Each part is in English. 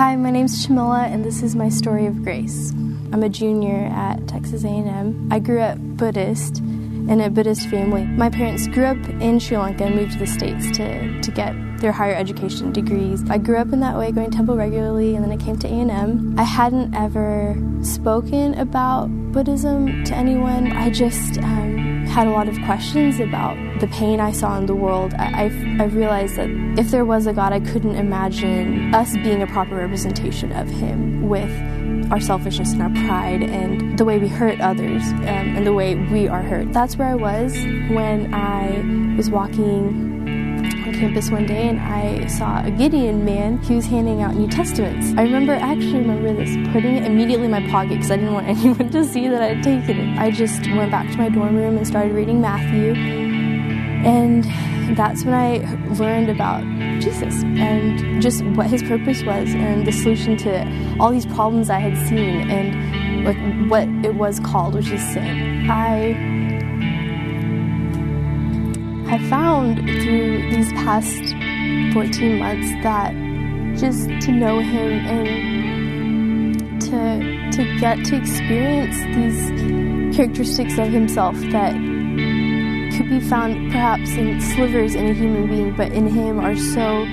Hi, my name's Shamila, and this is my story of grace. I'm a junior at Texas A&M. I grew up Buddhist in a Buddhist family. My parents grew up in Sri Lanka and moved to the States to, to get their higher education degrees. I grew up in that way, going to temple regularly, and then I came to A&M. I hadn't ever spoken about Buddhism to anyone. I just um, had a lot of questions about the pain I saw in the world. I, I, I realized that if there was a God, I couldn't imagine us being a proper representation of Him with our selfishness and our pride and the way we hurt others um, and the way we are hurt. That's where I was when I was walking on campus one day and I saw a Gideon man. He was handing out New Testaments. I remember, actually remember this, putting it immediately in my pocket because I didn't want anyone to see that I had taken it. I just went back to my dorm room and started reading Matthew. And that's when I learned about Jesus and just what his purpose was and the solution to all these problems I had seen and like what it was called, which is sin. I have found through these past 14 months that just to know him and to to get to experience these characteristics of himself that could be found perhaps in slivers in a human being, but in him are so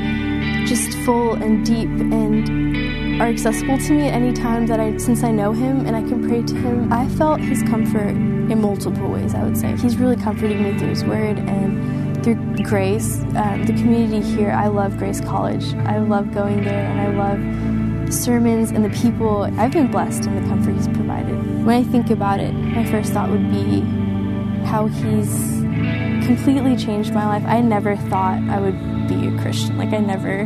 just full and deep and are accessible to me at any time that I, since I know him and I can pray to him, I felt his comfort in multiple ways, I would say. He's really comforting me through his word and through grace. Um, the community here, I love Grace College. I love going there and I love sermons and the people. I've been blessed in the comfort he's provided. When I think about it, my first thought would be how he's completely changed my life. I never thought I would be a Christian. Like I never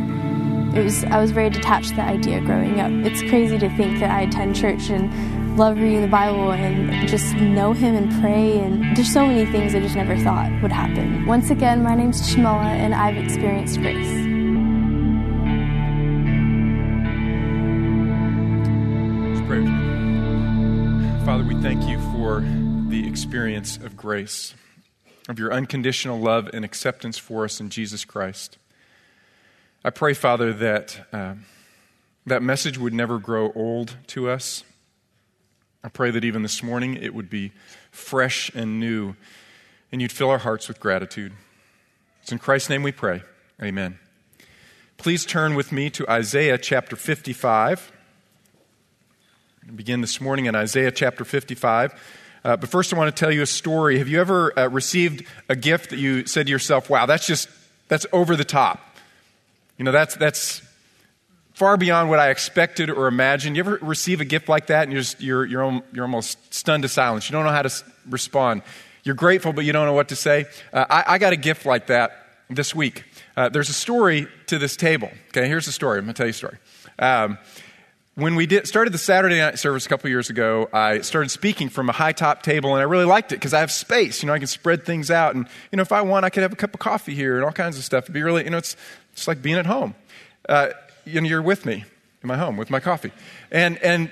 it was I was very detached to the idea growing up. It's crazy to think that I attend church and love reading the Bible and just know him and pray and there's so many things I just never thought would happen. Once again, my name's Shamila and I've experienced grace. Father, we thank you for the experience of grace of your unconditional love and acceptance for us in Jesus Christ. I pray, Father, that uh, that message would never grow old to us. I pray that even this morning it would be fresh and new, and you'd fill our hearts with gratitude. It's in Christ's name we pray. Amen. Please turn with me to Isaiah chapter 55. begin this morning in Isaiah chapter 55. Uh, but first, I want to tell you a story. Have you ever uh, received a gift that you said to yourself, wow, that's just, that's over the top? You know, that's, that's far beyond what I expected or imagined. You ever receive a gift like that and you're, just, you're, you're, you're almost stunned to silence? You don't know how to respond. You're grateful, but you don't know what to say. Uh, I, I, got a gift like that this week. Uh, there's a story to this table. Okay, here's the story. I'm going to tell you a story. Um, when we did, started the Saturday night service a couple years ago, I started speaking from a high top table, and I really liked it because I have space. You know, I can spread things out, and you know, if I want, I could have a cup of coffee here and all kinds of stuff. It'd be really, you know, it's it's like being at home. Uh, you know, you're with me in my home with my coffee, and and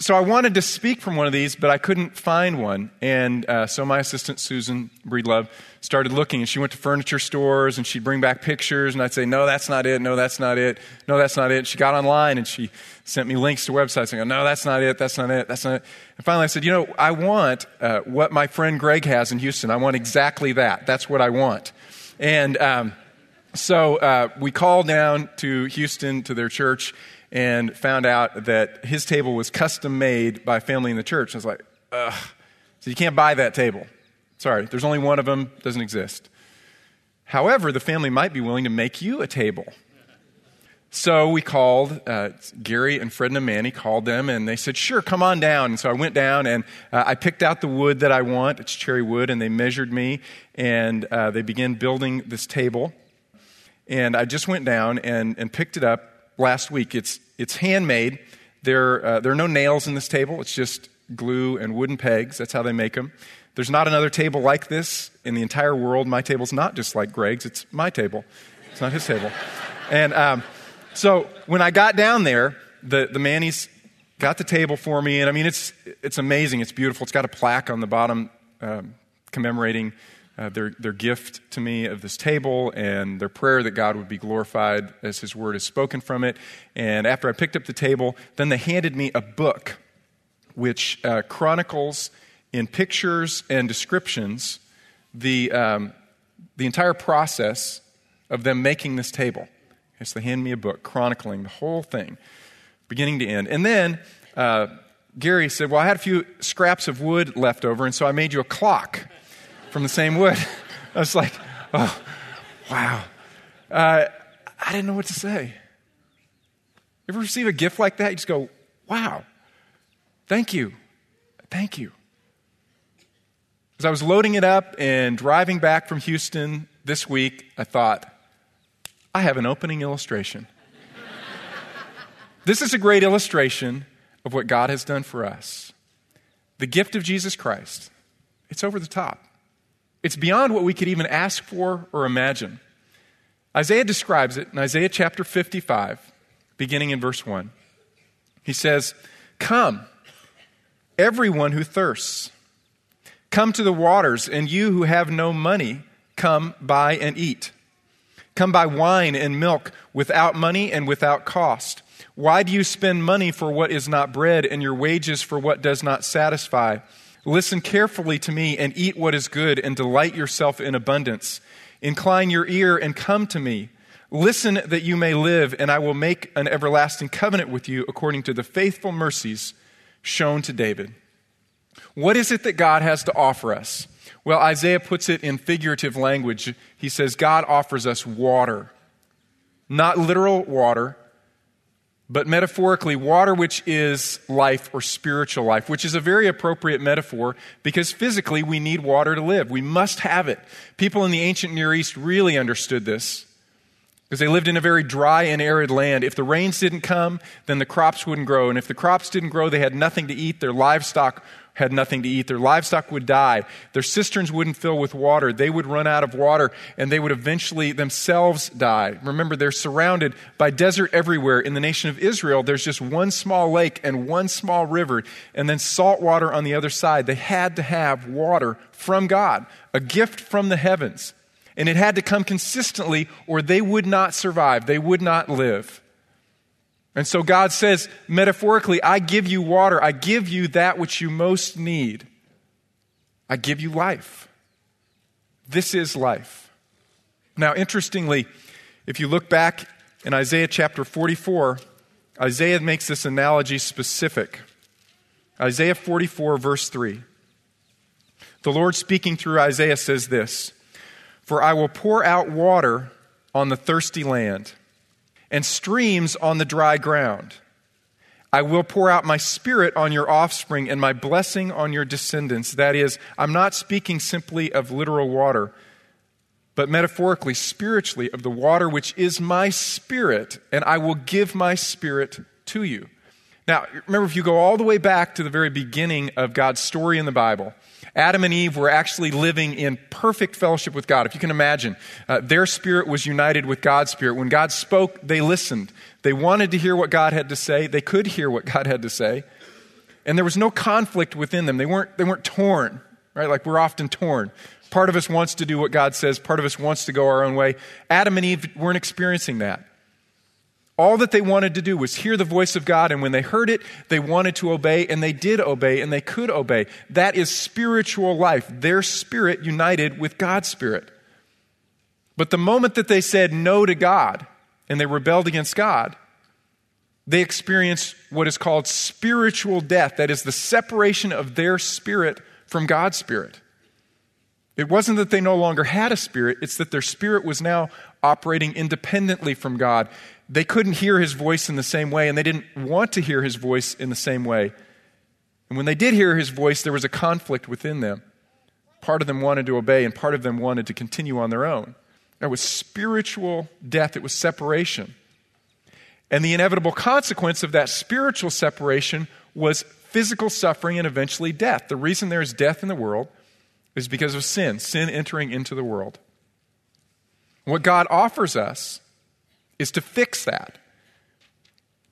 so I wanted to speak from one of these, but I couldn't find one. And uh, so my assistant, Susan Breedlove, started looking. And she went to furniture stores and she'd bring back pictures. And I'd say, no, that's not it. No, that's not it. No, that's not it. She got online and she sent me links to websites. And I go, no, that's not it. That's not it. That's not it. And finally I said, you know, I want uh, what my friend Greg has in Houston. I want exactly that. That's what I want. And um, so uh, we called down to Houston to their church and found out that his table was custom made by a family in the church. I was like, ugh. So you can't buy that table. Sorry, there's only one of them, doesn't exist. However, the family might be willing to make you a table. So we called uh, Gary and Fred and Manny, called them, and they said, sure, come on down. And so I went down and uh, I picked out the wood that I want. It's cherry wood, and they measured me, and uh, they began building this table. And I just went down and, and picked it up last week. It's, it's handmade. There, uh, there are no nails in this table, it's just glue and wooden pegs. That's how they make them. There's not another table like this in the entire world. My table's not just like Greg's, it's my table, it's not his table. And um, so when I got down there, the, the Manny's got the table for me, and I mean, it's, it's amazing. It's beautiful. It's got a plaque on the bottom um, commemorating uh, their, their gift to me of this table and their prayer that God would be glorified as His word is spoken from it. And after I picked up the table, then they handed me a book which uh, chronicles in pictures and descriptions the, um, the entire process of them making this table. Okay, so they hand me a book chronicling the whole thing, beginning to end. And then uh, Gary said, Well, I had a few scraps of wood left over, and so I made you a clock from the same wood. I was like, Oh, wow. Uh, I didn't know what to say. You ever receive a gift like that? You just go, Wow, thank you. Thank you. As I was loading it up and driving back from Houston this week, I thought, I have an opening illustration. this is a great illustration of what God has done for us. The gift of Jesus Christ, it's over the top. It's beyond what we could even ask for or imagine. Isaiah describes it in Isaiah chapter 55, beginning in verse 1. He says, Come, everyone who thirsts, come to the waters, and you who have no money, come buy and eat. Come buy wine and milk without money and without cost. Why do you spend money for what is not bread and your wages for what does not satisfy? Listen carefully to me and eat what is good and delight yourself in abundance. Incline your ear and come to me. Listen that you may live, and I will make an everlasting covenant with you according to the faithful mercies shown to David. What is it that God has to offer us? Well, Isaiah puts it in figurative language. He says, God offers us water. Not literal water, but metaphorically, water which is life or spiritual life, which is a very appropriate metaphor because physically we need water to live. We must have it. People in the ancient Near East really understood this because they lived in a very dry and arid land. If the rains didn't come, then the crops wouldn't grow. And if the crops didn't grow, they had nothing to eat. Their livestock had nothing to eat. Their livestock would die. Their cisterns wouldn't fill with water. They would run out of water and they would eventually themselves die. Remember, they're surrounded by desert everywhere. In the nation of Israel, there's just one small lake and one small river and then salt water on the other side. They had to have water from God, a gift from the heavens. And it had to come consistently, or they would not survive. They would not live. And so God says, metaphorically, I give you water. I give you that which you most need. I give you life. This is life. Now, interestingly, if you look back in Isaiah chapter 44, Isaiah makes this analogy specific. Isaiah 44, verse 3. The Lord speaking through Isaiah says this For I will pour out water on the thirsty land and streams on the dry ground. I will pour out my spirit on your offspring and my blessing on your descendants. That is, I'm not speaking simply of literal water, but metaphorically, spiritually, of the water which is my spirit, and I will give my spirit to you. Now, remember, if you go all the way back to the very beginning of God's story in the Bible, Adam and Eve were actually living in perfect fellowship with God. If you can imagine, uh, their spirit was united with God's spirit. When God spoke, they listened. They wanted to hear what God had to say, they could hear what God had to say. And there was no conflict within them. They weren't, they weren't torn, right? Like we're often torn. Part of us wants to do what God says, part of us wants to go our own way. Adam and Eve weren't experiencing that. All that they wanted to do was hear the voice of God, and when they heard it, they wanted to obey, and they did obey, and they could obey. That is spiritual life, their spirit united with God's spirit. But the moment that they said no to God and they rebelled against God, they experienced what is called spiritual death. That is the separation of their spirit from God's spirit. It wasn't that they no longer had a spirit, it's that their spirit was now operating independently from God they couldn't hear his voice in the same way, and they didn't want to hear his voice in the same way. And when they did hear his voice, there was a conflict within them. Part of them wanted to obey, and part of them wanted to continue on their own. There was spiritual death, it was separation. And the inevitable consequence of that spiritual separation was physical suffering and eventually death. The reason there is death in the world is because of sin, sin entering into the world. What God offers us is to fix that.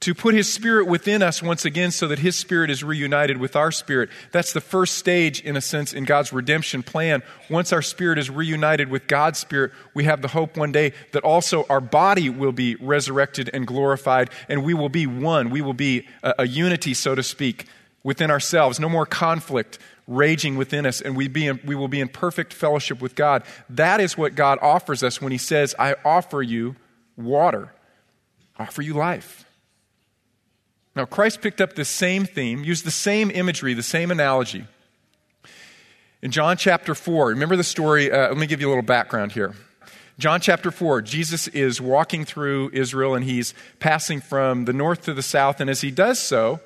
to put his spirit within us once again so that his spirit is reunited with our spirit. That's the first stage, in a sense, in God's redemption plan. Once our spirit is reunited with God's spirit, we have the hope one day that also our body will be resurrected and glorified, and we will be one. We will be a, a unity, so to speak, within ourselves. No more conflict raging within us, and we, be in, we will be in perfect fellowship with God. That is what God offers us when he says, I offer you water, I offer you life. Now, Christ picked up the same theme, used the same imagery, the same analogy. In John chapter 4, remember the story? Uh, let me give you a little background here. John chapter 4, Jesus is walking through Israel and he's passing from the north to the south. And as he does so,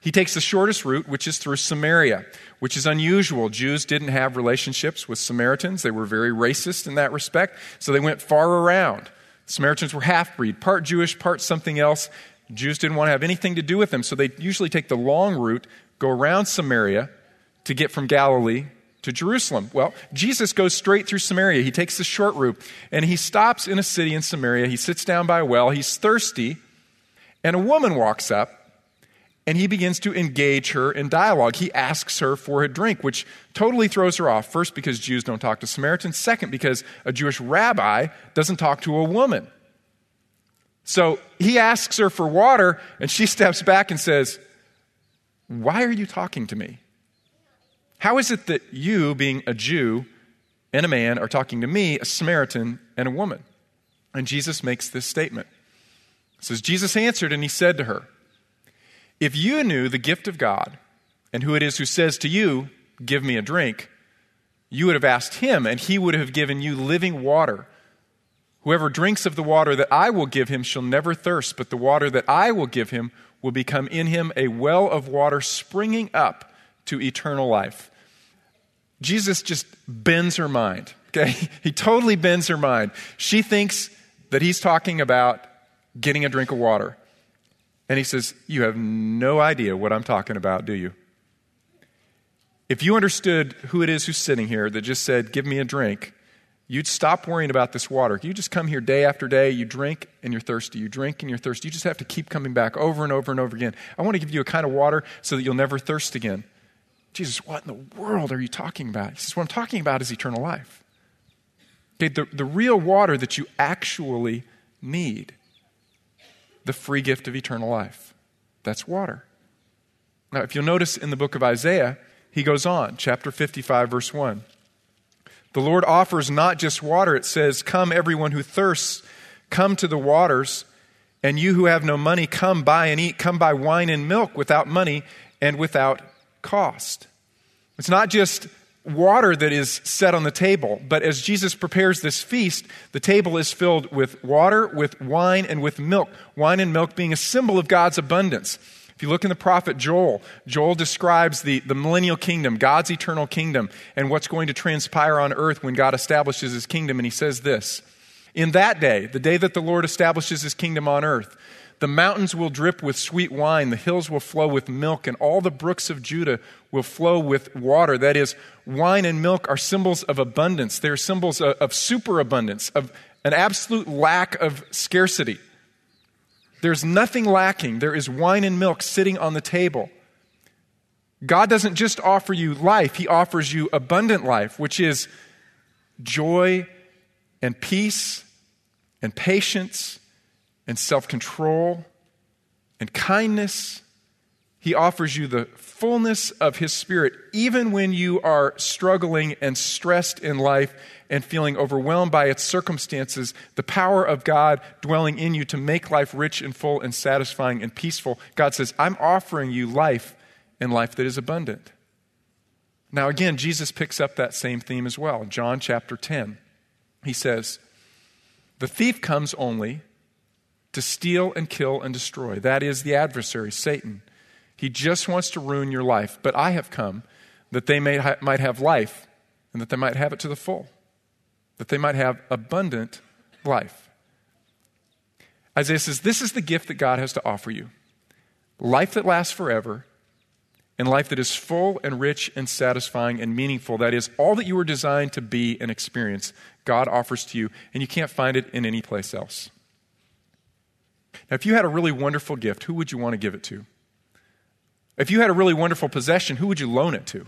he takes the shortest route, which is through Samaria, which is unusual. Jews didn't have relationships with Samaritans, they were very racist in that respect, so they went far around. Samaritans were half breed, part Jewish, part something else. Jews didn't want to have anything to do with them, so they usually take the long route, go around Samaria to get from Galilee to Jerusalem. Well, Jesus goes straight through Samaria. He takes the short route, and he stops in a city in Samaria. He sits down by a well. He's thirsty, and a woman walks up, and he begins to engage her in dialogue. He asks her for a drink, which totally throws her off. First, because Jews don't talk to Samaritans. Second, because a Jewish rabbi doesn't talk to a woman. So he asks her for water, and she steps back and says, Why are you talking to me? How is it that you, being a Jew and a man, are talking to me, a Samaritan and a woman? And Jesus makes this statement. It says, Jesus answered, and he said to her, If you knew the gift of God and who it is who says to you, Give me a drink, you would have asked him, and he would have given you living water. Whoever drinks of the water that I will give him shall never thirst, but the water that I will give him will become in him a well of water springing up to eternal life. Jesus just bends her mind, okay? He totally bends her mind. She thinks that he's talking about getting a drink of water. And he says, You have no idea what I'm talking about, do you? If you understood who it is who's sitting here that just said, Give me a drink, You'd stop worrying about this water. You just come here day after day, you drink and you're thirsty. You drink and you're thirsty. You just have to keep coming back over and over and over again. I want to give you a kind of water so that you'll never thirst again. Jesus, what in the world are you talking about? He says, What I'm talking about is eternal life. Okay, the, the real water that you actually need, the free gift of eternal life. That's water. Now, if you'll notice in the book of Isaiah, he goes on, chapter 55, verse 1. The Lord offers not just water, it says, Come, everyone who thirsts, come to the waters, and you who have no money, come buy and eat. Come buy wine and milk without money and without cost. It's not just water that is set on the table, but as Jesus prepares this feast, the table is filled with water, with wine, and with milk. Wine and milk being a symbol of God's abundance. If you look in the prophet Joel, Joel describes the, the millennial kingdom, God's eternal kingdom, and what's going to transpire on earth when God establishes his kingdom. And he says this In that day, the day that the Lord establishes his kingdom on earth, the mountains will drip with sweet wine, the hills will flow with milk, and all the brooks of Judah will flow with water. That is, wine and milk are symbols of abundance. They're symbols of, of superabundance, of an absolute lack of scarcity. There's nothing lacking. There is wine and milk sitting on the table. God doesn't just offer you life, He offers you abundant life, which is joy and peace and patience and self control and kindness. He offers you the fullness of His Spirit, even when you are struggling and stressed in life and feeling overwhelmed by its circumstances, the power of God dwelling in you to make life rich and full and satisfying and peaceful. God says, I'm offering you life and life that is abundant. Now, again, Jesus picks up that same theme as well. John chapter 10. He says, The thief comes only to steal and kill and destroy. That is the adversary, Satan. He just wants to ruin your life. But I have come that they may ha- might have life and that they might have it to the full that they might have abundant life. Isaiah says, This is the gift that God has to offer you life that lasts forever, and life that is full and rich and satisfying and meaningful. That is, all that you were designed to be and experience, God offers to you, and you can't find it in any place else. Now, if you had a really wonderful gift, who would you want to give it to? If you had a really wonderful possession, who would you loan it to?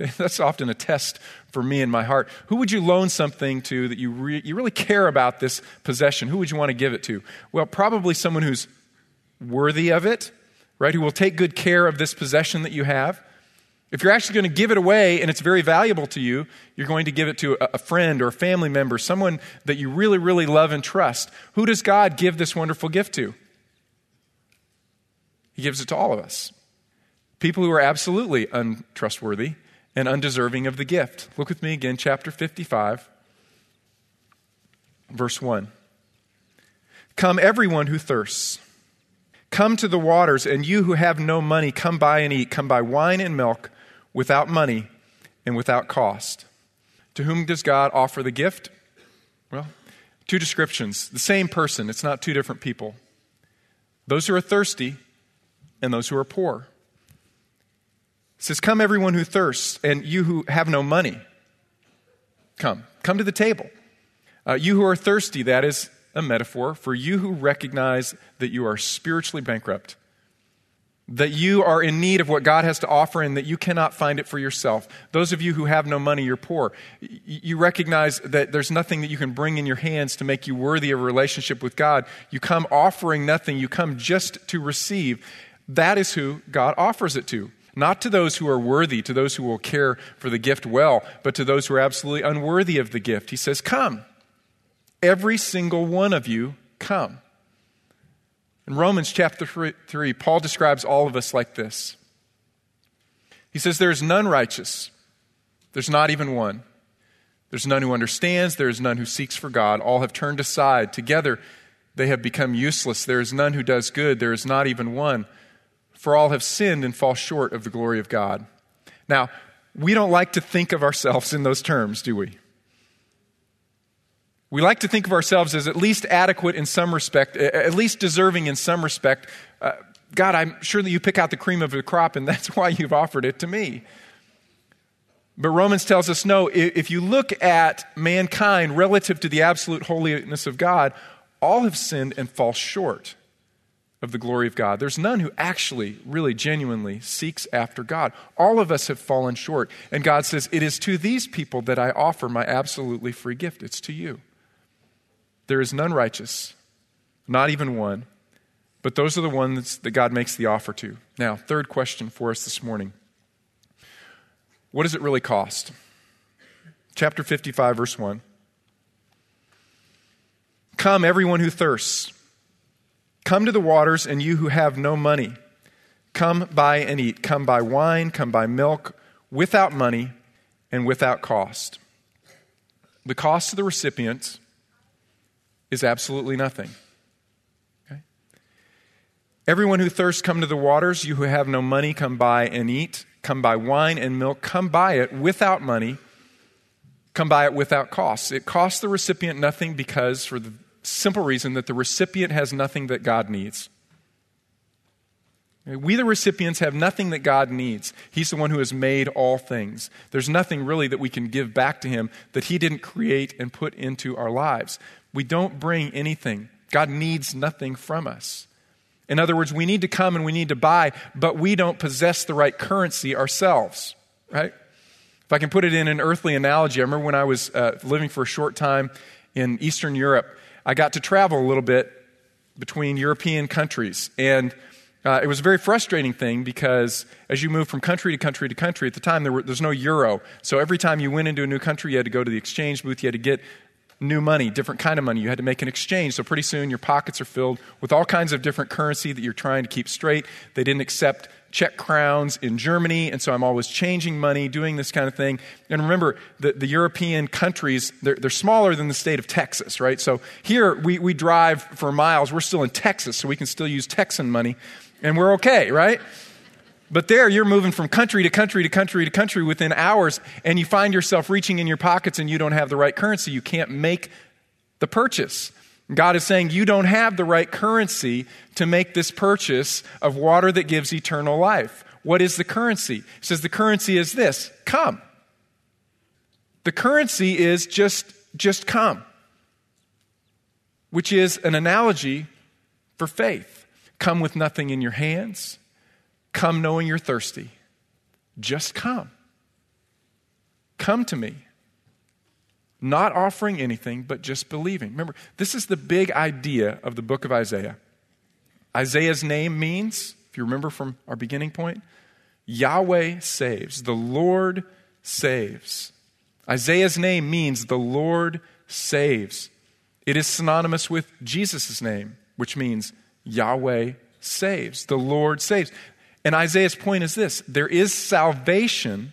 Okay, that's often a test for me in my heart. Who would you loan something to that you, re- you really care about this possession? Who would you want to give it to? Well, probably someone who's worthy of it, right? Who will take good care of this possession that you have. If you're actually going to give it away and it's very valuable to you, you're going to give it to a, friend or a family member, someone that you really, really love and trust. Who does God give this wonderful gift to? He gives it to all of us. People who are absolutely untrustworthy and undeserving of the gift. Look with me again, chapter 55, verse 1. Come, everyone who thirsts. Come to the waters, and you who have no money, come buy and eat. Come buy wine and milk without money and without cost. To whom does God offer the gift? Well, two descriptions. The same person, it's not two different people. Those who are thirsty and those who are poor. It says, Come, everyone who thirsts, and you who have no money, come. Come to the table. Uh, you who are thirsty, that is a metaphor for you who recognize that you are spiritually bankrupt, that you are in need of what God has to offer and that you cannot find it for yourself. Those of you who have no money, you're poor. You recognize that there's nothing that you can bring in your hands to make you worthy of a relationship with God. You come offering nothing, you come just to receive. That is who God offers it to. Not to those who are worthy, to those who will care for the gift well, but to those who are absolutely unworthy of the gift. He says, Come. Every single one of you, come. In Romans chapter 3, Paul describes all of us like this. He says, There is none righteous, there's not even one. There's none who understands, there is none who seeks for God. All have turned aside. Together they have become useless. There is none who does good, there is not even one for all have sinned and fall short of the glory of God. Now, we don't like to think of ourselves in those terms, do we? We like to think of ourselves as at least adequate in some respect, at least deserving in some respect. Uh, God, I'm sure that you pick out the cream of the crop, and that's why you've offered it to me. But Romans tells us no, if you look at mankind relative to the absolute holiness of God, all have sinned and fall short of the glory of God. There's none who actually, really, genuinely seeks after God. All of us have fallen short. And God says, It is to these people that I offer my absolutely free gift. It's to you. There is none righteous, not even one, but those are the ones that God makes the offer to. Now, third question for us this morning What does it really cost? Chapter 55, verse 1. Come, everyone who thirsts. Come to the waters, and you who have no money, come buy and eat. Come buy wine, come buy milk, without money and without cost. The cost to the recipient is absolutely nothing. Okay? Everyone who thirsts, come to the waters. You who have no money, come buy and eat. Come buy wine and milk. Come buy it without money. Come buy it without cost. It costs the recipient nothing because, for the simple reason that the recipient has nothing that God needs. We, the recipients, have nothing that God needs. He's the one who has made all things. There's nothing really that we can give back to Him that He didn't create and put into our lives. We don't bring anything. God needs nothing from us. In other words, we need to come and we need to buy, but we don't possess the right currency ourselves, right? If I can put it in an earthly analogy, I remember when I was uh, living for a short time in Eastern Europe, I got to travel a little bit between European countries. And uh, it was a very frustrating thing because as you move from country to country to country, at the time there were, there's no euro. So every time you went into a new country, you had to go to the exchange booth, you had to get new money, different kind of money. You had to make an exchange. So pretty soon your pockets are filled with all kinds of different currency that you're trying to keep straight. They didn't accept Czech crowns in Germany, and so I'm always changing money, doing this kind of thing. And remember, the, the European countries, they're, they're smaller than the state of Texas, right? So here we, we drive for miles. We're still in Texas, so we can still use Texan money, and we're okay, right? But there, you're moving from country to country to country to country within hours, and you find yourself reaching in your pockets and you don't have the right currency. You can't make the purchase. God is saying, You don't have the right currency to make this purchase of water that gives eternal life. What is the currency? He says, The currency is this come. The currency is just, just come, which is an analogy for faith. Come with nothing in your hands. Come knowing you're thirsty. Just come. Come to me. Not offering anything, but just believing. Remember, this is the big idea of the book of Isaiah. Isaiah's name means, if you remember from our beginning point, Yahweh saves. The Lord saves. Isaiah's name means the Lord saves. It is synonymous with Jesus' name, which means Yahweh saves. The Lord saves. And Isaiah's point is this there is salvation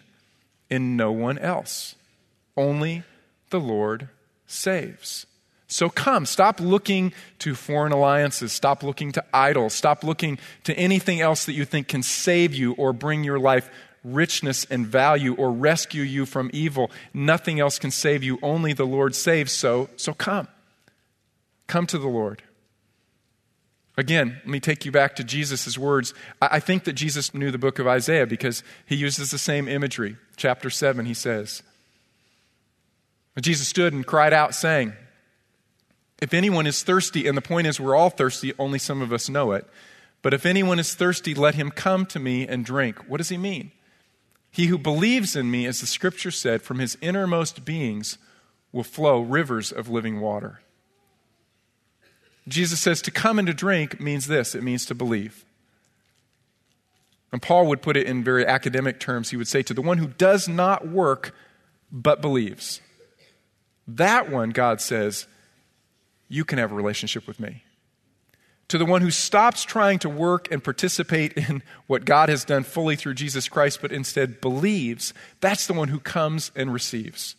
in no one else, only the Lord saves. So come, stop looking to foreign alliances, stop looking to idols, stop looking to anything else that you think can save you or bring your life richness and value or rescue you from evil. Nothing else can save you, only the Lord saves. So, so come. Come to the Lord. Again, let me take you back to Jesus' words. I think that Jesus knew the book of Isaiah because he uses the same imagery. Chapter 7, he says, Jesus stood and cried out, saying, If anyone is thirsty, and the point is we're all thirsty, only some of us know it, but if anyone is thirsty, let him come to me and drink. What does he mean? He who believes in me, as the scripture said, from his innermost beings will flow rivers of living water. Jesus says to come and to drink means this it means to believe. And Paul would put it in very academic terms. He would say, to the one who does not work but believes. That one, God says, you can have a relationship with me. To the one who stops trying to work and participate in what God has done fully through Jesus Christ, but instead believes, that's the one who comes and receives.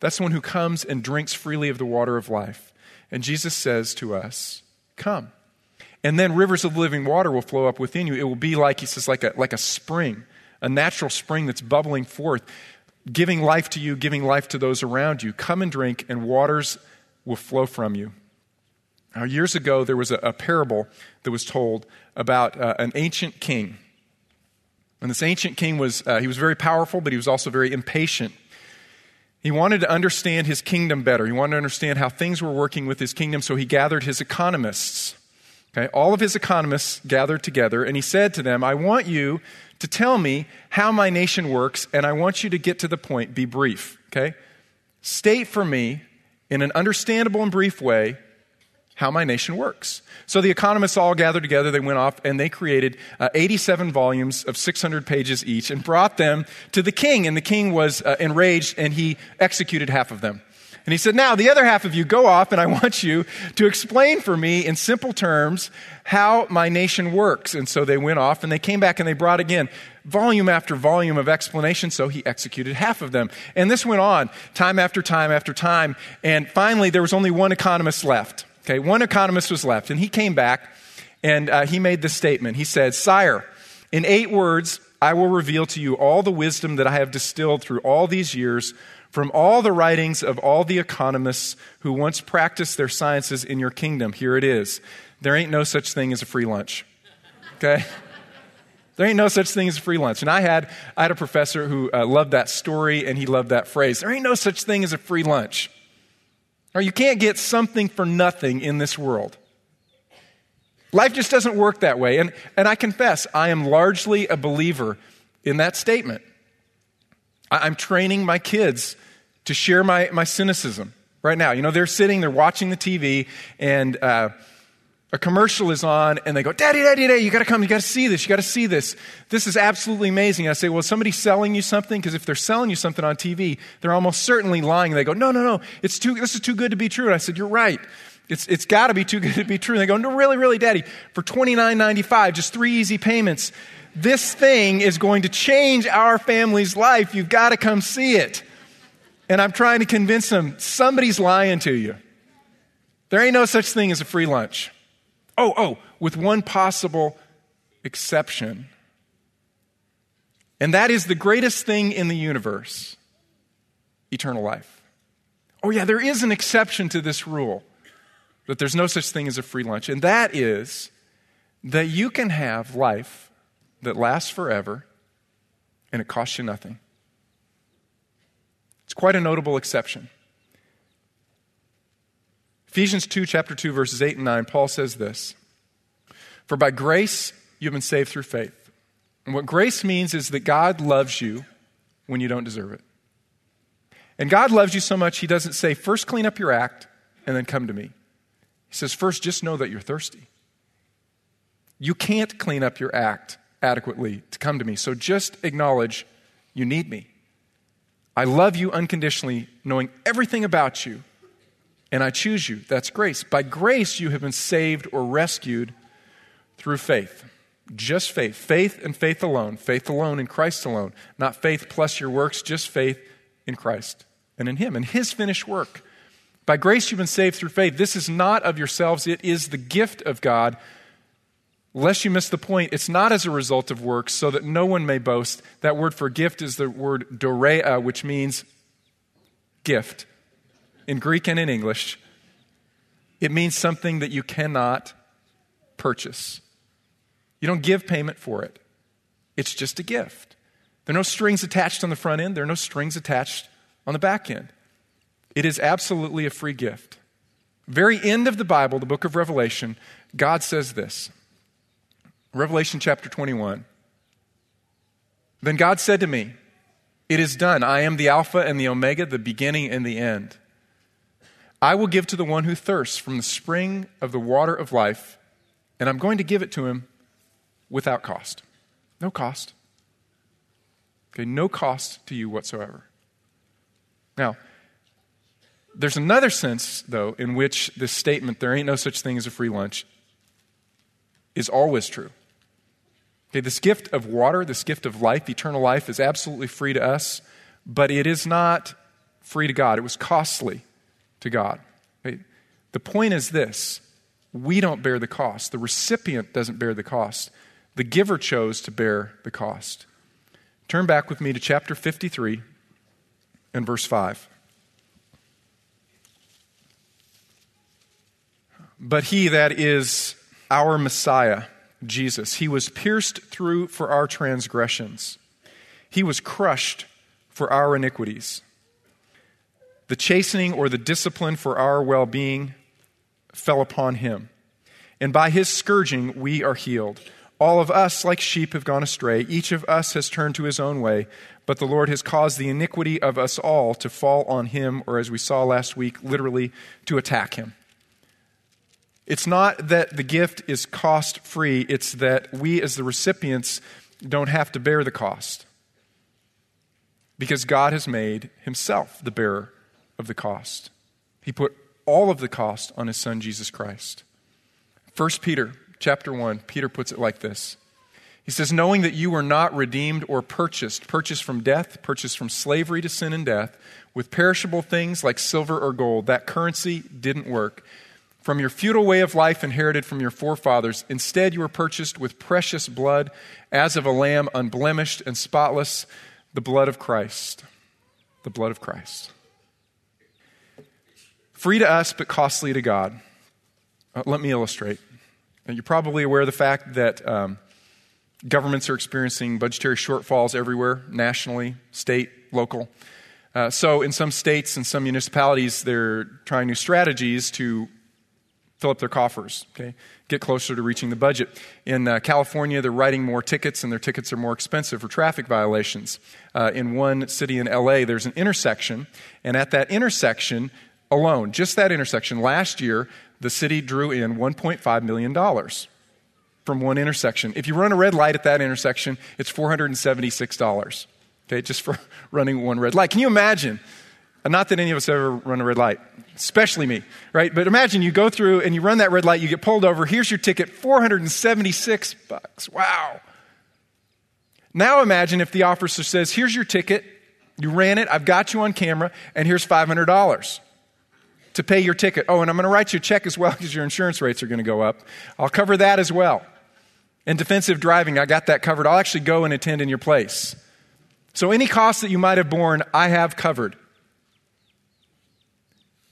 That's the one who comes and drinks freely of the water of life. And Jesus says to us, Come. And then rivers of living water will flow up within you. It will be like, he says, like a, like a spring, a natural spring that's bubbling forth giving life to you, giving life to those around you. Come and drink, and waters will flow from you. Now, years ago, there was a, a parable that was told about uh, an ancient king. And this ancient king was, uh, he was very powerful, but he was also very impatient. He wanted to understand his kingdom better. He wanted to understand how things were working with his kingdom, so he gathered his economists. Okay, all of his economists gathered together, and he said to them, I want you to tell me how my nation works, and I want you to get to the point. Be brief, okay? State for me, in an understandable and brief way, how my nation works. So the economists all gathered together, they went off, and they created uh, 87 volumes of 600 pages each and brought them to the king. And the king was uh, enraged, and he executed half of them. And he said, Now, the other half of you go off, and I want you to explain for me in simple terms how my nation works. And so they went off, and they came back and they brought again volume after volume of explanation. So he executed half of them. And this went on time after time after time. And finally, there was only one economist left. Okay, one economist was left, and he came back and uh, he made this statement. He said, Sire, in eight words, I will reveal to you all the wisdom that I have distilled through all these years from all the writings of all the economists who once practiced their sciences in your kingdom, here it is. There ain't no such thing as a free lunch. Okay? There ain't no such thing as a free lunch. And I had, I had a professor who uh, loved that story and he loved that phrase. There ain't no such thing as a free lunch. You can't get something for nothing in this world. Life just doesn't work that way. And, and I confess, I am largely a believer in that statement. I'm training my kids to share my, my cynicism right now. You know, they're sitting, they're watching the TV, and uh, a commercial is on, and they go, Daddy, Daddy, Daddy, you got to come, you got to see this, you got to see this. This is absolutely amazing. And I say, Well, somebody's selling you something? Because if they're selling you something on TV, they're almost certainly lying. They go, No, no, no, it's too, this is too good to be true. And I said, You're right. It's, it's got to be too good to be true. And they go, No, really, really, Daddy, for $29.95, just three easy payments, this thing is going to change our family's life. You've got to come see it. And I'm trying to convince them somebody's lying to you. There ain't no such thing as a free lunch. Oh, oh, with one possible exception. And that is the greatest thing in the universe eternal life. Oh, yeah, there is an exception to this rule that there's no such thing as a free lunch. And that is that you can have life that lasts forever and it costs you nothing. It's quite a notable exception. Ephesians 2, chapter 2, verses 8 and 9, Paul says this For by grace you've been saved through faith. And what grace means is that God loves you when you don't deserve it. And God loves you so much, He doesn't say, first clean up your act and then come to me. He says, first just know that you're thirsty. You can't clean up your act adequately to come to me, so just acknowledge you need me. I love you unconditionally, knowing everything about you, and I choose you. That's grace. By grace, you have been saved or rescued through faith. Just faith. Faith and faith alone. Faith alone in Christ alone. Not faith plus your works, just faith in Christ and in Him and His finished work. By grace, you've been saved through faith. This is not of yourselves, it is the gift of God. Lest you miss the point, it's not as a result of works, so that no one may boast. That word for gift is the word dorea, which means gift in Greek and in English. It means something that you cannot purchase. You don't give payment for it, it's just a gift. There are no strings attached on the front end, there are no strings attached on the back end. It is absolutely a free gift. Very end of the Bible, the book of Revelation, God says this Revelation chapter 21. Then God said to me, It is done. I am the Alpha and the Omega, the beginning and the end. I will give to the one who thirsts from the spring of the water of life, and I'm going to give it to him without cost. No cost. Okay, no cost to you whatsoever. Now, there's another sense, though, in which this statement, there ain't no such thing as a free lunch, is always true. Okay, this gift of water, this gift of life, eternal life, is absolutely free to us, but it is not free to God. It was costly to God. The point is this we don't bear the cost, the recipient doesn't bear the cost. The giver chose to bear the cost. Turn back with me to chapter 53 and verse 5. But he that is our Messiah, Jesus, he was pierced through for our transgressions, he was crushed for our iniquities. The chastening or the discipline for our well being fell upon him. And by his scourging we are healed. All of us, like sheep, have gone astray. Each of us has turned to his own way, but the Lord has caused the iniquity of us all to fall on him, or as we saw last week, literally to attack him. It's not that the gift is cost free, it's that we, as the recipients, don't have to bear the cost. Because God has made himself the bearer of the cost. He put all of the cost on his son Jesus Christ. 1 Peter chapter 1, Peter puts it like this. He says, Knowing that you were not redeemed or purchased, purchased from death, purchased from slavery to sin and death, with perishable things like silver or gold, that currency didn't work from your futile way of life inherited from your forefathers. Instead, you were purchased with precious blood, as of a lamb, unblemished and spotless, the blood of Christ. The blood of Christ. Free to us, but costly to God. Uh, let me illustrate. You're probably aware of the fact that um, governments are experiencing budgetary shortfalls everywhere, nationally, state, local. Uh, so, in some states and some municipalities, they're trying new strategies to fill up their coffers, okay? Get closer to reaching the budget. In uh, California, they're writing more tickets, and their tickets are more expensive for traffic violations. Uh, in one city in LA, there's an intersection, and at that intersection alone, just that intersection, last year, the city drew in $1.5 million from one intersection. If you run a red light at that intersection, it's $476, okay, just for running one red light. Can you imagine? Not that any of us ever run a red light, especially me, right? But imagine you go through and you run that red light, you get pulled over, here's your ticket, 476 bucks. Wow. Now imagine if the officer says, here's your ticket, you ran it, I've got you on camera, and here's $500 to pay your ticket. Oh, and I'm going to write you a check as well because your insurance rates are going to go up. I'll cover that as well. And defensive driving, I got that covered. I'll actually go and attend in your place. So any cost that you might have borne, I have covered.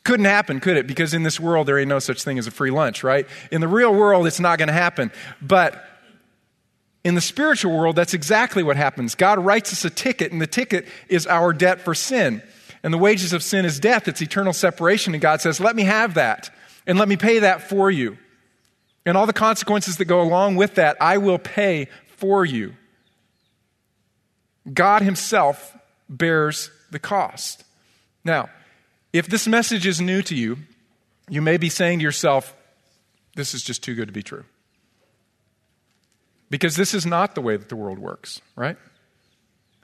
Couldn't happen, could it? Because in this world, there ain't no such thing as a free lunch, right? In the real world, it's not going to happen. But in the spiritual world, that's exactly what happens. God writes us a ticket, and the ticket is our debt for sin. And the wages of sin is death, it's eternal separation. And God says, Let me have that, and let me pay that for you. And all the consequences that go along with that, I will pay for you. God Himself bears the cost. Now, if this message is new to you, you may be saying to yourself, this is just too good to be true. Because this is not the way that the world works, right?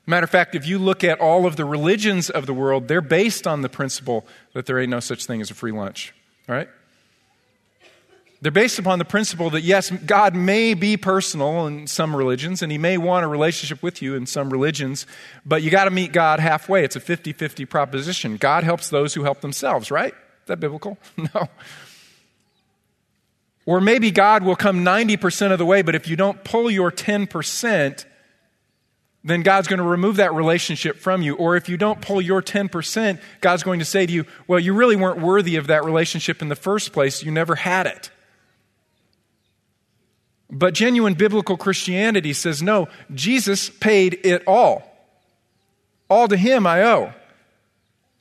Matter of fact, if you look at all of the religions of the world, they're based on the principle that there ain't no such thing as a free lunch, right? They're based upon the principle that, yes, God may be personal in some religions, and He may want a relationship with you in some religions, but you got to meet God halfway. It's a 50 50 proposition. God helps those who help themselves, right? Is that biblical? No. Or maybe God will come 90% of the way, but if you don't pull your 10%, then God's going to remove that relationship from you. Or if you don't pull your 10%, God's going to say to you, well, you really weren't worthy of that relationship in the first place. You never had it. But genuine biblical Christianity says, no, Jesus paid it all. All to him I owe.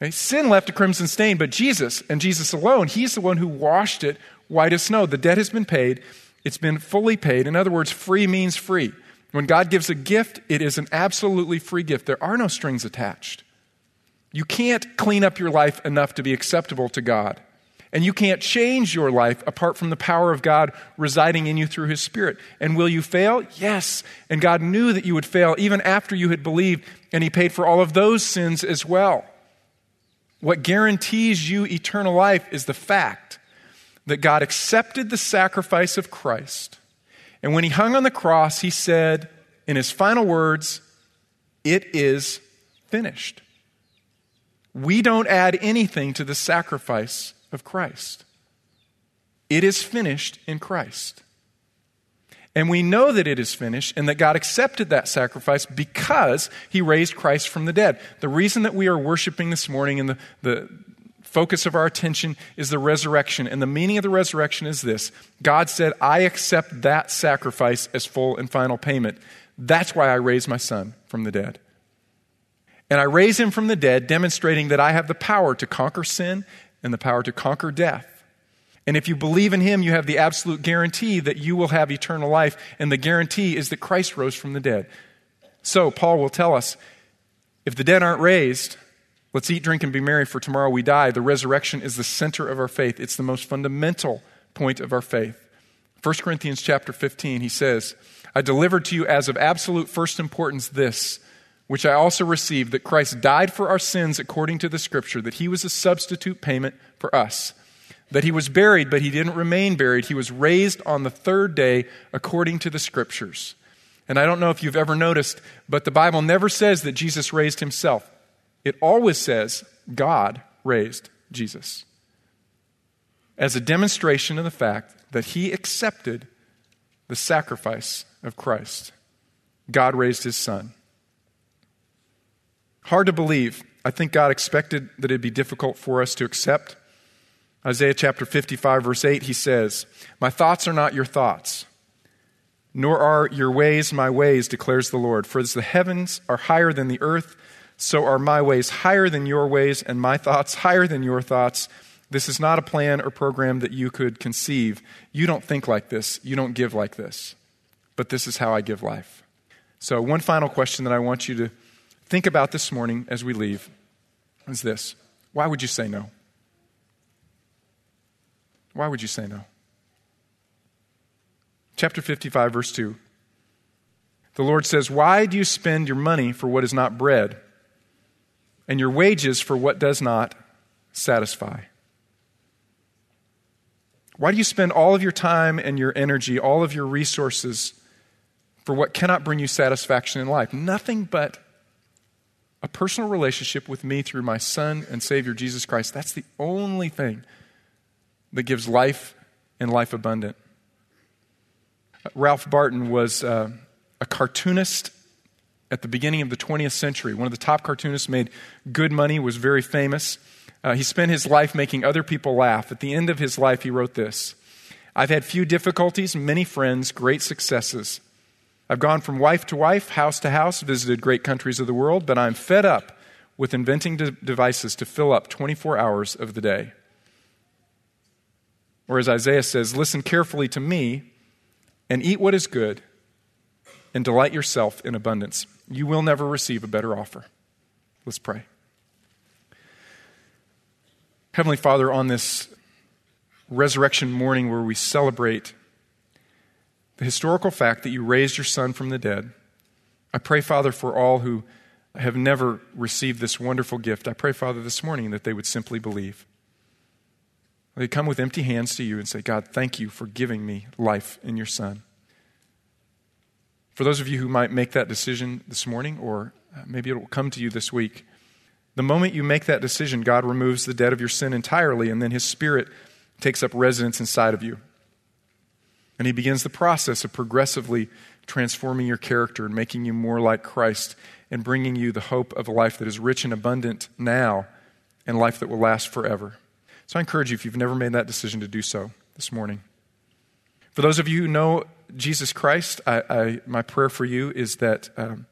Okay? Sin left a crimson stain, but Jesus and Jesus alone, he's the one who washed it white as snow. The debt has been paid, it's been fully paid. In other words, free means free. When God gives a gift, it is an absolutely free gift. There are no strings attached. You can't clean up your life enough to be acceptable to God. And you can't change your life apart from the power of God residing in you through His Spirit. And will you fail? Yes. And God knew that you would fail even after you had believed, and He paid for all of those sins as well. What guarantees you eternal life is the fact that God accepted the sacrifice of Christ. And when He hung on the cross, He said, in His final words, It is finished. We don't add anything to the sacrifice of Christ. It is finished in Christ. And we know that it is finished and that God accepted that sacrifice because he raised Christ from the dead. The reason that we are worshiping this morning and the, the focus of our attention is the resurrection. And the meaning of the resurrection is this God said, I accept that sacrifice as full and final payment. That's why I raised my son from the dead. And I raise him from the dead, demonstrating that I have the power to conquer sin and the power to conquer death. And if you believe in him, you have the absolute guarantee that you will have eternal life. And the guarantee is that Christ rose from the dead. So, Paul will tell us if the dead aren't raised, let's eat, drink, and be merry, for tomorrow we die. The resurrection is the center of our faith, it's the most fundamental point of our faith. 1 Corinthians chapter 15, he says, I delivered to you as of absolute first importance this which I also received that Christ died for our sins according to the Scripture, that he was a substitute payment for us, that he was buried, but he didn't remain buried. He was raised on the third day according to the Scriptures. And I don't know if you've ever noticed, but the Bible never says that Jesus raised himself. It always says God raised Jesus as a demonstration of the fact that he accepted the sacrifice of Christ. God raised his son. Hard to believe. I think God expected that it'd be difficult for us to accept. Isaiah chapter 55, verse 8, he says, My thoughts are not your thoughts, nor are your ways my ways, declares the Lord. For as the heavens are higher than the earth, so are my ways higher than your ways, and my thoughts higher than your thoughts. This is not a plan or program that you could conceive. You don't think like this, you don't give like this. But this is how I give life. So, one final question that I want you to think about this morning as we leave is this Why would you say no? Why would you say no? Chapter 55, verse 2. The Lord says, Why do you spend your money for what is not bread, and your wages for what does not satisfy? Why do you spend all of your time and your energy, all of your resources for what cannot bring you satisfaction in life? Nothing but a personal relationship with me through my Son and Savior Jesus Christ. That's the only thing that gives life and life abundant. Ralph Barton was uh, a cartoonist at the beginning of the 20th century. One of the top cartoonists, made good money, was very famous. Uh, he spent his life making other people laugh. At the end of his life, he wrote this I've had few difficulties, many friends, great successes. I've gone from wife to wife, house to house, visited great countries of the world, but I'm fed up with inventing de- devices to fill up 24 hours of the day. Or as Isaiah says, listen carefully to me and eat what is good and delight yourself in abundance. You will never receive a better offer. Let's pray. Heavenly Father, on this resurrection morning where we celebrate the historical fact that you raised your Son from the dead, I pray, Father, for all who have never received this wonderful gift. I pray, Father, this morning that they would simply believe. They come with empty hands to you and say, God, thank you for giving me life in your Son. For those of you who might make that decision this morning, or uh, maybe it will come to you this week, the moment you make that decision, God removes the debt of your sin entirely, and then His Spirit takes up residence inside of you. And He begins the process of progressively transforming your character and making you more like Christ and bringing you the hope of a life that is rich and abundant now and life that will last forever. So I encourage you, if you've never made that decision, to do so this morning. For those of you who know Jesus Christ, I, I, my prayer for you is that um,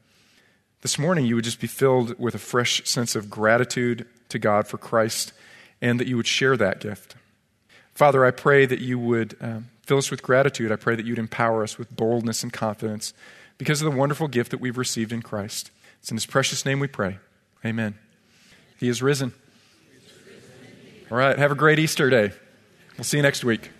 this morning you would just be filled with a fresh sense of gratitude to God for Christ and that you would share that gift. Father, I pray that you would um, fill us with gratitude. I pray that you'd empower us with boldness and confidence because of the wonderful gift that we've received in Christ. It's in his precious name we pray. Amen. He is risen. All right. Have a great Easter day. We'll see you next week.